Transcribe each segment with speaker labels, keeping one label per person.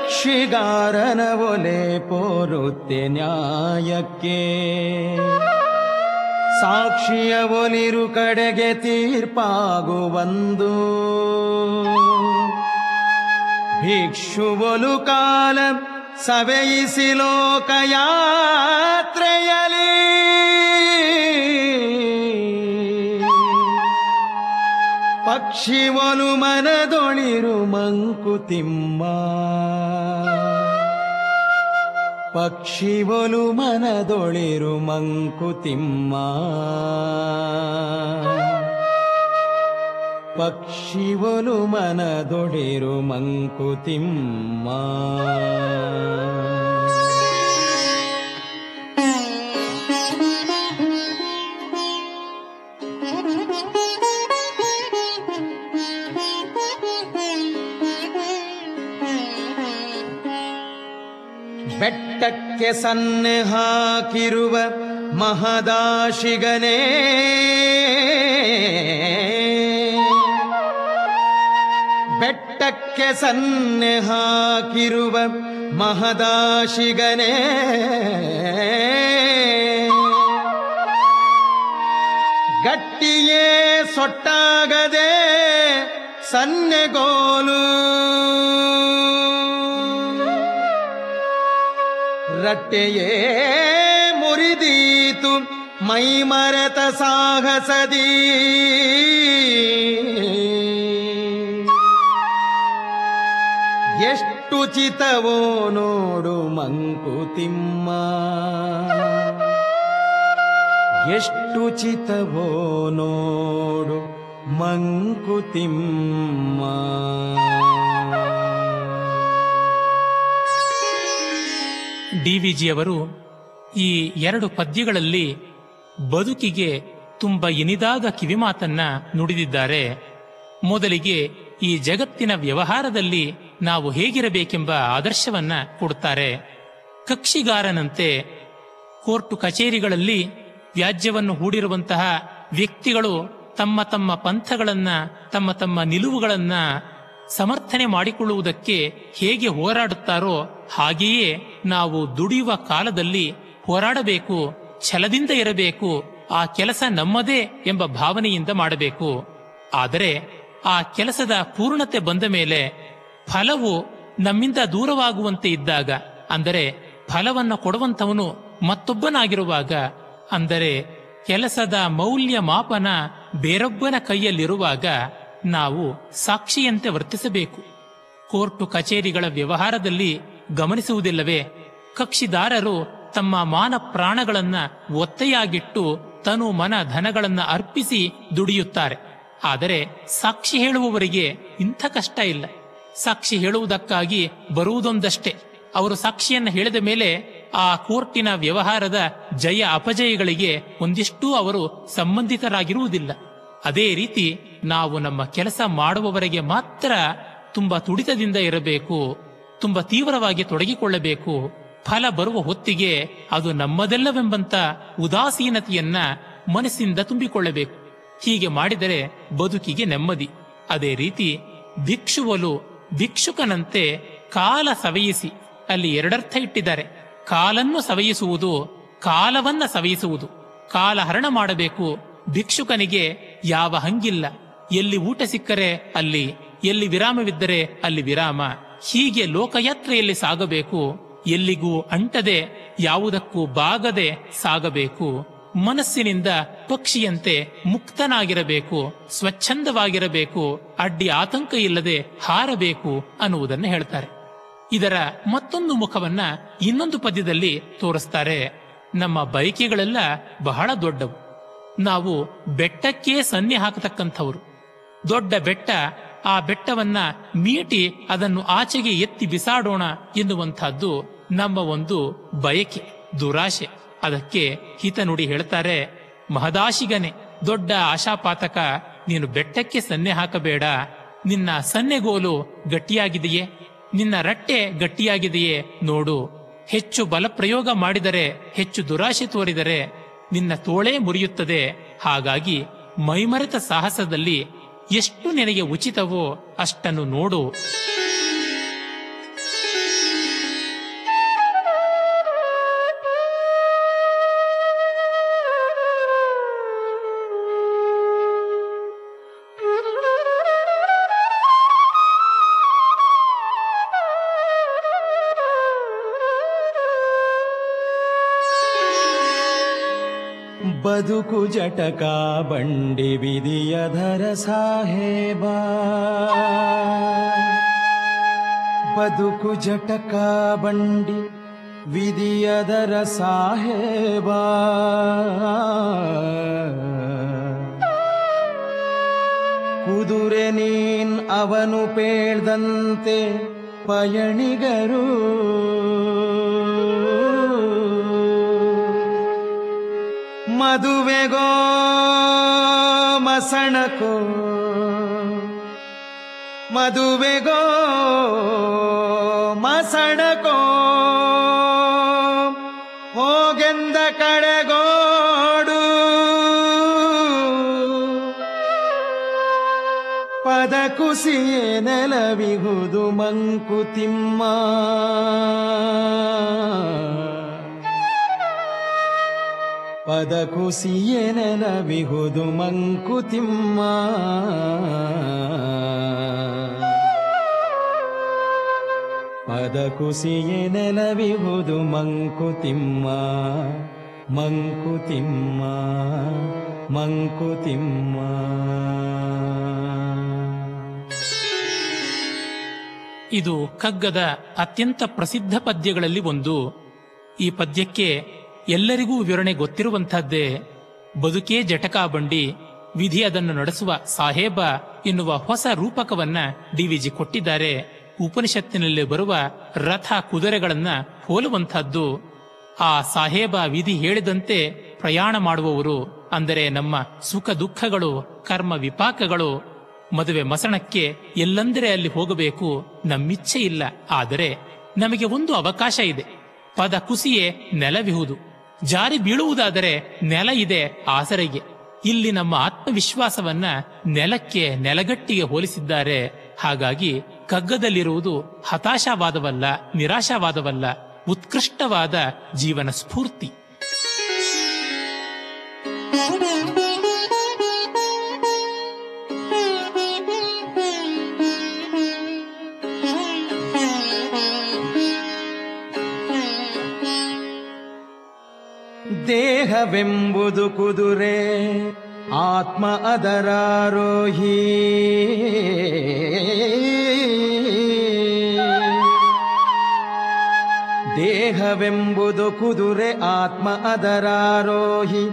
Speaker 1: ಕಕ್ಷಿಗಾರನ ಒಲೆ ಪೋರುತ್ತೆ ನ್ಯಾಯಕ್ಕೆ. ಸಾಕ್ಷಿಯ ಒಲಿರು ಕಡೆಗೆ ತೀರ್ಪಾಗುವಂದು ಭಿಕ್ಷುವಲು ಕಾಲ ಸವೆಯಿಸಿ ಲೋಕಯಾತ್ರೆಯಲಿ ಪಕ್ಷಿವಲು ಮನದೊಳಿರು ಮಂಕುತಿಮ್ಮ ಪಕ್ಷಿವನು ಮನದೊಳಿರು ಮಂಕುತಿಮ್ಮ ಪಕ್ಷಿವನು ಮನದೊಳಿರು ಮಂಕುತಿಮ್ಮ ಬೆಟ್ಟಕ್ಕೆ ಸನ್ನೆ ಹಾಕಿರುವ ಮಹದಾಶಿಗನೇ. ಬೆಟ್ಟಕ್ಕೆ ಸನ್ನೆ ಹಾಕಿರುವ ಮಹದಾಶಿಗನೇ. ಗಟ್ಟಿಯೇ ಸೊಟ್ಟಾಗದೆ ಸನ್ನೆಗೋಲು ರಟ್ಟೆಯೇ ಮುರಿದೀತು ಮೈಮರೆತ ಸಾಹಸದೀ. ಎಷ್ಟು ಚಿತವೋ ನೋಡು ಮಂಕುತಿಮ್ಮ ಎಷ್ಟು ಚಿತವೋ ನೋಡು ಮಂಕುತಿಮ್ಮ
Speaker 2: ಡಿವಿಜಿಯವರು ಈ ಎರಡು ಪದ್ಯಗಳಲ್ಲಿ ಬದುಕಿಗೆ ತುಂಬ ಇನಿದಾದ ಕಿವಿಮಾತನ್ನ ನುಡಿದಿದ್ದಾರೆ. ಮೊದಲಿಗೆ ಈ ಜಗತ್ತಿನ ವ್ಯವಹಾರದಲ್ಲಿ ನಾವು ಹೇಗಿರಬೇಕೆಂಬ ಆದರ್ಶವನ್ನ ಕೊಡುತ್ತಾರೆ. ಕಕ್ಷಿಗಾರನಂತೆ ಕೋರ್ಟು ಕಚೇರಿಗಳಲ್ಲಿ ವ್ಯಾಜ್ಯವನ್ನು ಹೂಡಿರುವಂತಹ ವ್ಯಕ್ತಿಗಳು ತಮ್ಮ ತಮ್ಮ ಪಂಥಗಳನ್ನ, ತಮ್ಮ ತಮ್ಮ ನಿಲುವುಗಳನ್ನ ಸಮರ್ಥನೆ ಮಾಡಿಕೊಳ್ಳುವುದಕ್ಕೆ ಹೇಗೆ ಹೋರಾಡುತ್ತಾರೋ ಹಾಗೆಯೇ ನಾವು ದುಡಿಯುವ ಕಾಲದಲ್ಲಿ ಹೋರಾಡಬೇಕು, ಛಲದಿಂದ ಇರಬೇಕು, ಆ ಕೆಲಸ ನಮ್ಮದೇ ಎಂಬ ಭಾವನೆಯಿಂದ ಮಾಡಬೇಕು. ಆದರೆ ಆ ಕೆಲಸದ ಪೂರ್ಣತೆ ಬಂದ ಮೇಲೆ ಫಲವು ನಮ್ಮಿಂದ ದೂರವಾಗುವಂತೆ ಇದ್ದಾಗ, ಅಂದರೆ ಫಲವನ್ನು ಕೊಡುವಂಥವನು ಮತ್ತೊಬ್ಬನಾಗಿರುವಾಗ, ಅಂದರೆ ಕೆಲಸದ ಮೌಲ್ಯ ಮಾಪನ ಬೇರೊಬ್ಬನ ಕೈಯಲ್ಲಿರುವಾಗ ನಾವು ಸಾಕ್ಷಿಯಂತೆ ವರ್ತಿಸಬೇಕು. ಕೋರ್ಟು ಕಚೇರಿಗಳ ವ್ಯವಹಾರದಲ್ಲಿ ಗಮನಿಸುವುದಿಲ್ಲವೇ? ಕಕ್ಷಿದಾರರು ತಮ್ಮ ಮಾನ ಪ್ರಾಣಗಳನ್ನ ಒತ್ತೆಯಾಗಿಟ್ಟು ತನು ಮನ ಧನಗಳನ್ನ ಅರ್ಪಿಸಿ ದುಡಿಯುತ್ತಾರೆ. ಆದರೆ ಸಾಕ್ಷಿ ಹೇಳುವವರಿಗೆ ಇಂಥ ಕಷ್ಟ ಇಲ್ಲ. ಸಾಕ್ಷಿ ಹೇಳುವುದಕ್ಕಾಗಿ ಬರುವುದೊಂದಷ್ಟೇ. ಅವರು ಸಾಕ್ಷಿಯನ್ನ ಹೇಳಿದ ಮೇಲೆ ಆ ಕೋರ್ಟಿನ ವ್ಯವಹಾರದ ಜಯ ಅಪಜಯಗಳಿಗೆ ಒಂದಿಷ್ಟೂ ಅವರು ಸಂಬಂಧಿತರಾಗಿರುವುದಿಲ್ಲ ಅದೇ ರೀತಿ ನಾವು ನಮ್ಮ ಕೆಲಸ ಮಾಡುವವರೆಗೆ ಮಾತ್ರ ತುಂಬಾ ತುಡಿತದಿಂದ ಇರಬೇಕು. ತುಂಬಾ ತೀವ್ರವಾಗಿ ತೊಡಗಿಕೊಳ್ಳಬೇಕು. ಫಲ ಬರುವ ಹೊತ್ತಿಗೆ ಅದು ನಮ್ಮದೆಲ್ಲವೆಂಬಂತ ಉದಾಸೀನತೆಯನ್ನ ಮನಸ್ಸಿಂದ ತುಂಬಿಕೊಳ್ಳಬೇಕು. ಹೀಗೆ ಮಾಡಿದರೆ ಬದುಕಿಗೆ ನೆಮ್ಮದಿ. ಅದೇ ರೀತಿ ಭಿಕ್ಷುವಲು ಭಿಕ್ಷುಕನಂತೆ ಕಾಲ ಸವೆಯಿಸಿ, ಅಲ್ಲಿ ಎರಡರ್ಥ ಇಟ್ಟಿದ್ದಾರೆ. ಕಾಲನ್ನು ಸವೆಯಿಸುವುದು, ಕಾಲವನ್ನ ಸವೆಯಿಸುವುದು. ಕಾಲ ಹರಣ ಮಾಡಬೇಕು, ಭಿಕ್ಷುಕನಿಗೆ ಯಾವ ಹಂಗಿಲ್ಲ. ಎಲ್ಲಿ ಊಟ ಸಿಕ್ಕರೆ ಅಲ್ಲಿ, ಎಲ್ಲಿ ವಿರಾಮವಿದ್ದರೆ ಅಲ್ಲಿ ವಿರಾಮ. ಹೀಗೆ ಲೋಕಯಾತ್ರೆಯಲ್ಲಿ ಸಾಗಬೇಕು, ಎಲ್ಲಿಗೂ ಅಂಟದೆ, ಯಾವುದಕ್ಕೂ ಬಾಗದೆ ಸಾಗಬೇಕು. ಮನಸ್ಸಿನಿಂದ ಪಕ್ಷಿಯಂತೆ ಮುಕ್ತನಾಗಿರಬೇಕು, ಸ್ವಚ್ಛಂದವಾಗಿರಬೇಕು, ಅಡ್ಡಿ ಆತಂಕ ಇಲ್ಲದೆ ಹಾರಬೇಕು ಅನ್ನುವುದನ್ನು ಹೇಳ್ತಾರೆ. ಇದರ ಮತ್ತೊಂದು ಮುಖವನ್ನ ಇನ್ನೊಂದು ಪದ್ಯದಲ್ಲಿ ತೋರಿಸ್ತಾರೆ. ನಮ್ಮ ಬಯಕೆಗಳೆಲ್ಲ ಬಹಳ ದೊಡ್ಡವು. ನಾವು ಬೆಟ್ಟಕ್ಕೆ ಸನ್ನಿ ಹಾಕತಕ್ಕಂಥವ್ರು. ದೊಡ್ಡ ಬೆಟ್ಟ ಆ ಬೆಟ್ಟವನ್ನ ಮೀಟಿ ಅದನ್ನು ಆಚೆಗೆ ಎತ್ತಿ ಬಿಸಾಡೋಣ ಎನ್ನುವಂತಹದ್ದು ನಮ್ಮ ಒಂದು ಬಯಕೆ, ದುರಾಶೆ. ಅದಕ್ಕೆ ಹಿತನುಡಿ ಹೇಳ್ತಾರೆ, ಮಹದಾಶಿಗನೆ, ದೊಡ್ಡ ಆಶಾಪಾತಕ, ನೀನು ಬೆಟ್ಟಕ್ಕೆ ಸನ್ನೆ ಹಾಕಬೇಡ. ನಿನ್ನ ಸನ್ನೆಗೋಲು ಗಟ್ಟಿಯಾಗಿದೆಯೇ? ನಿನ್ನ ರಟ್ಟೆ ಗಟ್ಟಿಯಾಗಿದೆಯೇ ನೋಡು. ಹೆಚ್ಚು ಬಲ ಪ್ರಯೋಗ ಮಾಡಿದರೆ, ಹೆಚ್ಚು ದುರಾಶೆ ತೋರಿದರೆ ನಿನ್ನ ತೋಳೇ ಮುರಿಯುತ್ತದೆ. ಹಾಗಾಗಿ ಮೈಮರೆತ ಸಾಹಸದಲ್ಲಿ ಎಷ್ಟು ನಿನಗೆ ಉಚಿತವೋ ಅಷ್ಟನ್ನು ನೋಡು.
Speaker 1: ಬದುಕು ಜಟಕ, ಬಂಡಿ ವಿಧಿಯಧರ ಸಾಹೇಬ. ಬದುಕು ಜಟಕ, ಬಂಡಿ ವಿಧಿಯದರ ಸಾಹೇಬ. ಕುದುರೆ ನೀನ್ ಅವನು ಪೇಳ್ದಂತೆ ಪಯಣಿಗರು. ಮದುವೆಗೋ ಮಸಣಕೋ ಮದುವೆಗೋ ಮಸಣಕೋ ಹೋಗೆಂದ ಕಡೆಗೋಡು ಪದ ಕುಸಿಯೇ ನೆಲವಿಹುದು ಮಂಕುತಿಮ್ಮ ಪದ ಕುಸಿಯೇ ನೆನವಿಹುದು ಮಂಕುತಿಮ್ಮ ಪದ ಕುಸಿಯೇ ನೆನವಿಹುದು ಮಂಕುತಿಮ್ಮ ಮಂಕುತಿಮ್ಮ ಮಂಕುತಿಮ್ಮ
Speaker 2: ಇದು ಕಗ್ಗದ ಅತ್ಯಂತ ಪ್ರಸಿದ್ಧ ಪದ್ಯಗಳಲ್ಲಿ ಒಂದು. ಈ ಪದ್ಯಕ್ಕೆ ಎಲ್ಲರಿಗೂ ವಿವರಣೆ ಗೊತ್ತಿರುವಂಥದ್ದೇ, ಬದುಕೇ ಜಟಕಾ ಬಂಡಿ, ವಿಧಿ ಅದನ್ನು ನಡೆಸುವ ಸಾಹೇಬ ಎನ್ನುವ ಹೊಸ ರೂಪಕವನ್ನ ಡಿವಿಜಿ ಕೊಟ್ಟಿದ್ದಾರೆ. ಉಪನಿಷತ್ತಿನಲ್ಲಿ ಬರುವ ರಥ ಕುದುರೆಗಳನ್ನ ಹೋಲುವಂತಹದ್ದು ಆ ಸಾಹೇಬ ವಿಧಿ ಹೇಳಿದಂತೆ ಪ್ರಯಾಣ ಮಾಡುವವರು, ಅಂದರೆ ನಮ್ಮ ಸುಖ ದುಃಖಗಳು, ಕರ್ಮ ವಿಪಾಕಗಳು, ಮದುವೆ ಮಸಣಕ್ಕೆ ಎಲ್ಲಂದರೆ ಅಲ್ಲಿ ಹೋಗಬೇಕು, ನಮ್ಮಿಚ್ಛೆ ಇಲ್ಲ, ಆದರೆ ನಮಗೆ ಒಂದು ಅವಕಾಶ ಇದೆ, ಪದ ಕುಸಿಯೇ ನೆಲವಿಹುದು. ಜಾರಿ ಬೀಳುವುದಾದರೆ ನೆಲ ಇದೆ ಆಸರೆಗೆ. ಇಲ್ಲಿ ನಮ್ಮ ಆತ್ಮವಿಶ್ವಾಸವನ್ನ ನೆಲಕ್ಕೆ ನೆಲಗಟ್ಟಿಗೆ ಹೋಲಿಸಿದ್ದಾರೆ. ಹಾಗಾಗಿ ಕಗ್ಗದಲ್ಲಿರುವುದು ಹತಾಶಾವಾದವಲ್ಲ, ನಿರಾಶಾವಾದವಲ್ಲ, ಉತ್ಕೃಷ್ಟವಾದ ಜೀವನ ಸ್ಫೂರ್ತಿ.
Speaker 1: ದೇಹವೆಂಬುದು ಕುದುರೆ ಆತ್ಮ ಅದರಾರೋಹಿ. ದೇಹವೆಂಬುದು ಕುದುರೆ ಆತ್ಮ ಅದರಾರೋಹಿ.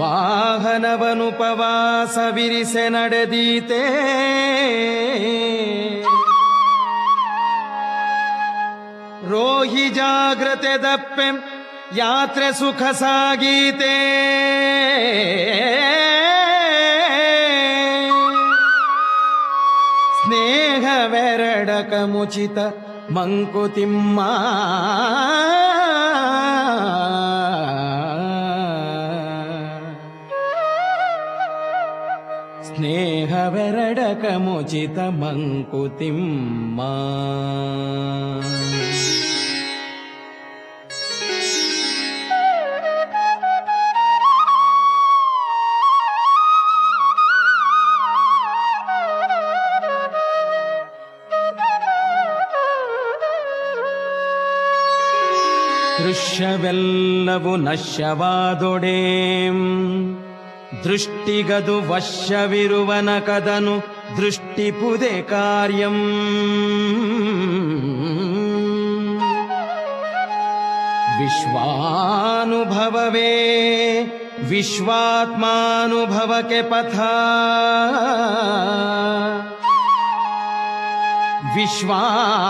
Speaker 1: ವಾಹನವನುಪವಾಸವಿರಿಸೆ ನಡೆದೀತೆ. ರೋಹಿ ಜಾಗ್ರತೆ ದಪ್ಪೆ ಯಾತ್ರೆ ಸುಖ ಸಾಗೀತೆ. ಸ್ನೇಹವೆರಡಕ ಮುಚಿತ ಮಂಕುತಿಮ್ಮ ಸ್ನೇಹವೆರಡಕ ಮುಚಿತ ಮಂಕುತಿಮ್ಮ ದೃಶ್ಯವೆಲ್ಲವು ನಶ್ಯವಾದೊಡೇಂ. ದೃಷ್ಟಿಗದು ವಶ್ಯವಿರುವನ ಕದನು ದೃಷ್ಟಿಪುದೆ ಕಾರ್ಯಂ. ವಿಶ್ವಾನುಭವವೇ ವಿಶ್ವಾತ್ಮಾನುಭವಕ್ಕೆ ಪಥ. ವಿಶ್ವಾನುಭವವೇ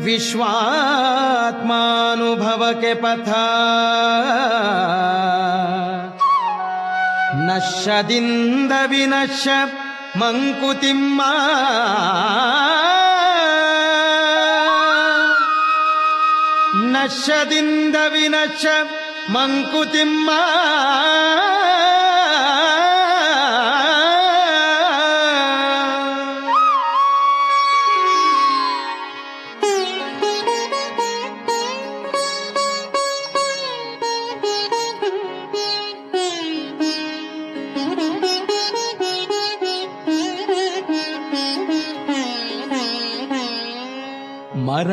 Speaker 1: ವಿಶ್ವಾತ್ಮಾನುಭವಕ್ಕೆ ಪಥ. ನಶ್ಯದಿಂದ ವಿನಶ್ಯ ಮಂಕುತಿಮ್ಮ. ನಶ್ಯದಿಂದ ವಿನಶ್ಯ ಮಂಕುತಿಮ್ಮ.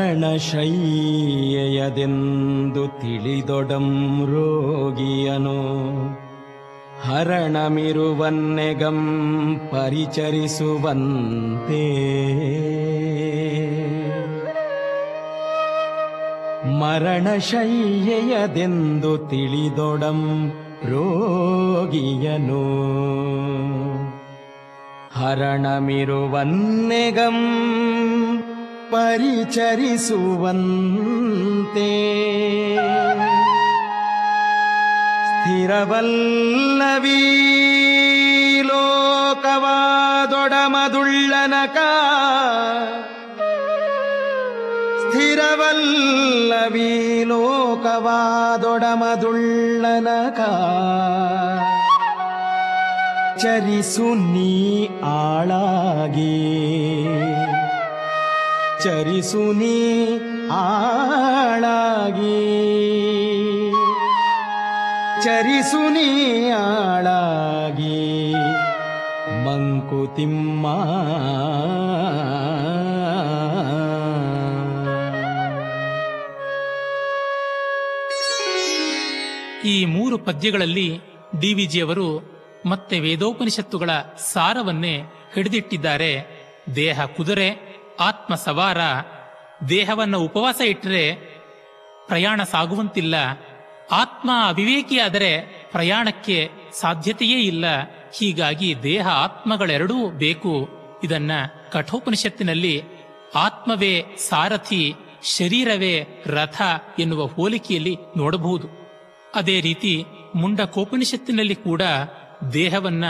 Speaker 1: ಮರಣಶಯ್ಯೆಯದೆಂದು ತಿಳಿದೊಡಂ ರೋಗಿಯನು. ಹರಣಮಿರುವನ್ನೆಗಂ ಪರಿಚರಿಸುವಂತೆ. ಮರಣಶಯ್ಯೆಯದೆಂದು ತಿಳಿದೊಡಂ ರೋಗಿಯನು. ಹರಣಮಿರುವನ್ನೆಗಂ ಪರಿಚರಿಸುವಂತೆ. ಸ್ಥಿರವಲ್ಲವೀ ಲೋಕವಾದೊಡಮದುಳ್ಳನಕ ಸ್ಥಿರವಲ್ಲವೀ ಲೋಕವಾದೊಡಮದುಳ್ಳನಕ ಚರಿಸು ನೀ ಆಳಾಗಿ. ಚರಿಸು ನೀ ಆಳಾಗಿ ಚರಿಸುನಿ ಆಳಾಗಿ ಮಂಕುತಿಮ್ಮ
Speaker 2: ಈ ಮೂರು ಪದ್ಯಗಳಲ್ಲಿ ಡಿವಿಜಿಯವರು ಮತ್ತೆ ವೇದೋಪನಿಷತ್ತುಗಳ ಸಾರವನ್ನೇ ಹಿಡಿದಿಟ್ಟಿದ್ದಾರೆ. ದೇಹ ಕುದುರೆ ಆತ್ಮ ಸವಾರ ದೇಹವನ್ನು ಉಪವಾಸ ಇಟ್ಟರೆ ಪ್ರಯಾಣ ಸಾಗುವಂತಿಲ್ಲ. ಆತ್ಮ ಅವಿವೇಕಿಯಾದರೆ ಪ್ರಯಾಣಕ್ಕೆ ಸಾಧ್ಯತೆಯೇ ಇಲ್ಲ. ಹೀಗಾಗಿ ದೇಹ ಆತ್ಮಗಳೆರಡೂ ಬೇಕು. ಇದನ್ನ ಕಠೋಪನಿಷತ್ತಿನಲ್ಲಿ ಆತ್ಮವೇ ಸಾರಥಿ, ಶರೀರವೇ ರಥ ಎನ್ನುವ ಹೋಲಿಕೆಯಲ್ಲಿ ನೋಡಬಹುದು. ಅದೇ ರೀತಿ ಮುಂಡಕೋಪನಿಷತ್ತಿನಲ್ಲಿ ಕೂಡ ದೇಹವನ್ನ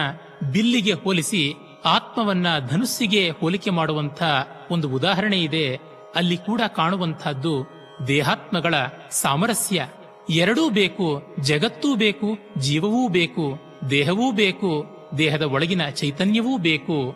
Speaker 2: ಬಿಲ್ಲಿಗೆ ಹೋಲಿಸಿ ಆತ್ಮವನ್ನ ಧನುಸ್ಸಿಗೆ ಹೋಲಿಕೆ ಮಾಡುವಂಥ ಒಂದು ಉದಾಹರಣೆ ಇದೆ. ಅಲ್ಲಿ ಕೂಡ ಕಾಣುವಂತಹದ್ದು ದೇಹಾತ್ಮಗಳ ಸಾಮರಸ್ಯ. ಎರಡೂ ಬೇಕು, ಜಗತ್ತೂ ಬೇಕು, ಜೀವವೂ ಬೇಕು, ದೇಹವೂ ಬೇಕು, ದೇಹದ ಒಳಗಿನ ಚೈತನ್ಯವೂ ಬೇಕು.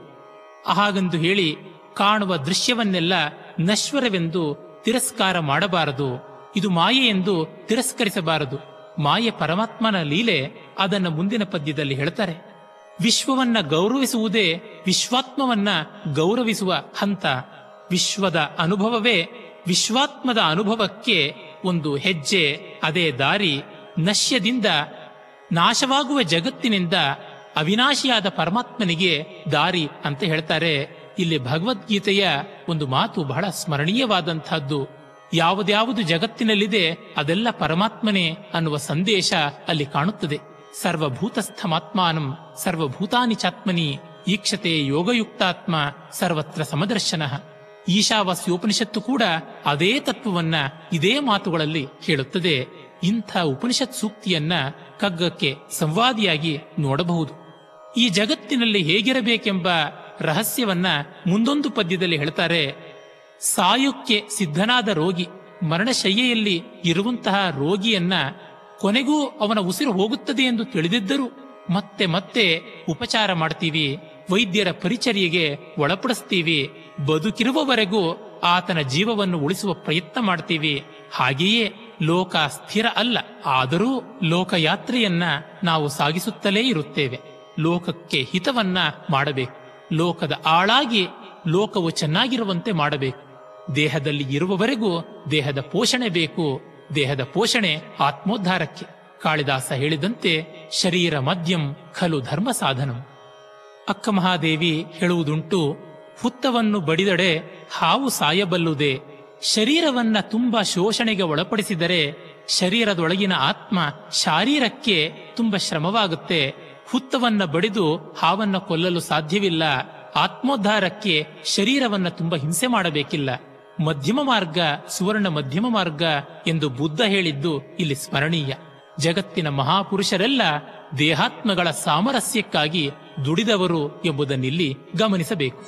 Speaker 2: ಹಾಗೆಂದು ಹೇಳಿ ಕಾಣುವ ದೃಶ್ಯವನ್ನೆಲ್ಲ ನಶ್ವರವೆಂದು ತಿರಸ್ಕಾರ ಮಾಡಬಾರದು. ಇದು ಮಾಯೆ ಎಂದು ತಿರಸ್ಕರಿಸಬಾರದು. ಮಾಯೆ ಪರಮಾತ್ಮನ ಲೀಲೆ ಅದನ್ನು ಮುಂದಿನ ಪದ್ಯದಲ್ಲಿ ಹೇಳ್ತಾರೆ. ವಿಶ್ವವನ್ನ ಗೌರವಿಸುವುದೇ ವಿಶ್ವಾತ್ಮವನ್ನ ಗೌರವಿಸುವ ಹಂತ. ವಿಶ್ವದ ಅನುಭವವೇ ವಿಶ್ವಾತ್ಮದ ಅನುಭವಕ್ಕೆ ಒಂದು ಹೆಜ್ಜೆ, ಅದೇ ದಾರಿ. ನಶ್ಯದಿಂದ ನಾಶವಾಗುವ ಜಗತ್ತಿನಿಂದ ಅವಿನಾಶಿಯಾದ ಪರಮಾತ್ಮನಿಗೆ ದಾರಿ ಅಂತ ಹೇಳ್ತಾರೆ. ಇಲ್ಲಿ ಭಗವದ್ಗೀತೆಯ ಒಂದು ಮಾತು ಬಹಳ ಸ್ಮರಣೀಯವಾದಂತಹದ್ದು ಯಾವುದ್ಯಾವುದು ಜಗತ್ತಿನಲ್ಲಿದೆ ಅದೆಲ್ಲ ಪರಮಾತ್ಮನೇ ಅನ್ನುವ ಸಂದೇಶ ಅಲ್ಲಿ ಕಾಣುತ್ತದೆ. ಸರ್ವಭೂತಸ್ಥಮಾತ್ಮಾನಂ ಸರ್ವಭೂತಾನಿ ಚಾತ್ಮನಿ ಈಕ್ಷತೆ ಯೋಗಯುಕ್ತಾತ್ಮ ಸರ್ವತ್ರ ಸಮದರ್ಶನ. ಈಶಾವಾಸ್ಯೋಪನಿಷತ್ತು ಕೂಡ ಅದೇ ತತ್ವವನ್ನ ಇದೇ ಮಾತುಗಳಲ್ಲಿ ಹೇಳುತ್ತದೆ. ಇಂಥ ಉಪನಿಷತ್ ಸೂಕ್ತಿಯನ್ನ ಕಗ್ಗಕ್ಕೆ ಸಂವಾದಿಯಾಗಿ ನೋಡಬಹುದು. ಈ ಜಗತ್ತಿನಲ್ಲಿ ಹೇಗಿರಬೇಕೆಂಬ ರಹಸ್ಯವನ್ನ ಮುಂದೊಂದು ಪದ್ಯದಲ್ಲಿ ಹೇಳ್ತಾರೆ. ಸಾಯುಕ್ಕೆ ಸಿದ್ಧನಾದ ರೋಗಿ ಮರಣಶಯ್ಯೆಯಲ್ಲಿ ಇರುವಂತಹ ರೋಗಿಯನ್ನ ಕೊನೆಗೂ ಅವನ ಉಸಿರು ಹೋಗುತ್ತದೆ ಎಂದು ತಿಳಿದಿದ್ದರೂ ಮತ್ತೆ ಮತ್ತೆ ಉಪಚಾರ ಮಾಡ್ತೀವಿ, ವೈದ್ಯರ ಪರಿಚರ್ಯೆಗೆ ಒಳಪಡಿಸ್ತೀವಿ, ಬದುಕಿರುವವರೆಗೂ ಆತನ ಜೀವವನ್ನು ಉಳಿಸುವ ಪ್ರಯತ್ನ ಮಾಡ್ತೀವಿ. ಹಾಗೆಯೇ ಲೋಕ ಸ್ಥಿರ ಅಲ್ಲ, ಆದರೂ ಲೋಕಯಾತ್ರೆಯನ್ನ ನಾವು ಸಾಗಿಸುತ್ತಲೇ ಇರುತ್ತೇವೆ. ಲೋಕಕ್ಕೆ ಹಿತವನ್ನ ಮಾಡಬೇಕು. ಲೋಕದ ಆಳಾಗಿ, ಲೋಕವು ಚೆನ್ನಾಗಿರುವಂತೆ ಮಾಡಬೇಕು. ದೇಹದಲ್ಲಿ ಇರುವವರೆಗೂ ದೇಹದ ಪೋಷಣೆ ಬೇಕು. ದೇಹದ ಪೋಷಣೆ ಆತ್ಮೋದ್ಧಾರಕ್ಕೆ. ಕಾಳಿದಾಸ ಹೇಳಿದಂತೆ ಶರೀರ ಮದ್ಯಂ ಖಲು ಧರ್ಮ ಸಾಧನಂ. ಅಕ್ಕ ಮಹಾದೇವಿ ಹೇಳುವುದುಂಟು, ಹುತ್ತವನ್ನು ಬಡಿದಡೆ ಹಾವು ಸಾಯಬಲ್ಲುದೆ, ಶರೀರವನ್ನ ತುಂಬಾ ಶೋಷಣೆಗೆ ಒಳಪಡಿಸಿದರೆ ಶರೀರದೊಳಗಿನ ಆತ್ಮ ಶಾರೀರಕ್ಕೆ ತುಂಬಾ ಶ್ರಮವಾಗುತ್ತೆ, ಹುತ್ತವನ್ನ ಬಡಿದು ಹಾವನ್ನ ಕೊಲ್ಲಲು ಸಾಧ್ಯವಿಲ್ಲ, ಆತ್ಮೋದ್ಧಾರಕ್ಕೆ ಶರೀರವನ್ನ ತುಂಬ ಹಿಂಸೆ ಮಾಡಬೇಕಿಲ್ಲ. ಮಧ್ಯಮ ಮಾರ್ಗ, ಸುವರ್ಣ ಮಧ್ಯಮ ಮಾರ್ಗ ಎಂದು ಬುದ್ಧ ಹೇಳಿದ್ದು ಇಲ್ಲಿ ಸ್ಮರಣೀಯ. ಜಗತ್ತಿನ ಮಹಾಪುರುಷರೆಲ್ಲ ದೇಹಾತ್ಮಗಳ ಸಾಮರಸ್ಯಕ್ಕಾಗಿ ದುಡಿದವರು ಎಂಬುದನ್ನಿಲ್ಲಿ ಗಮನಿಸಬೇಕು.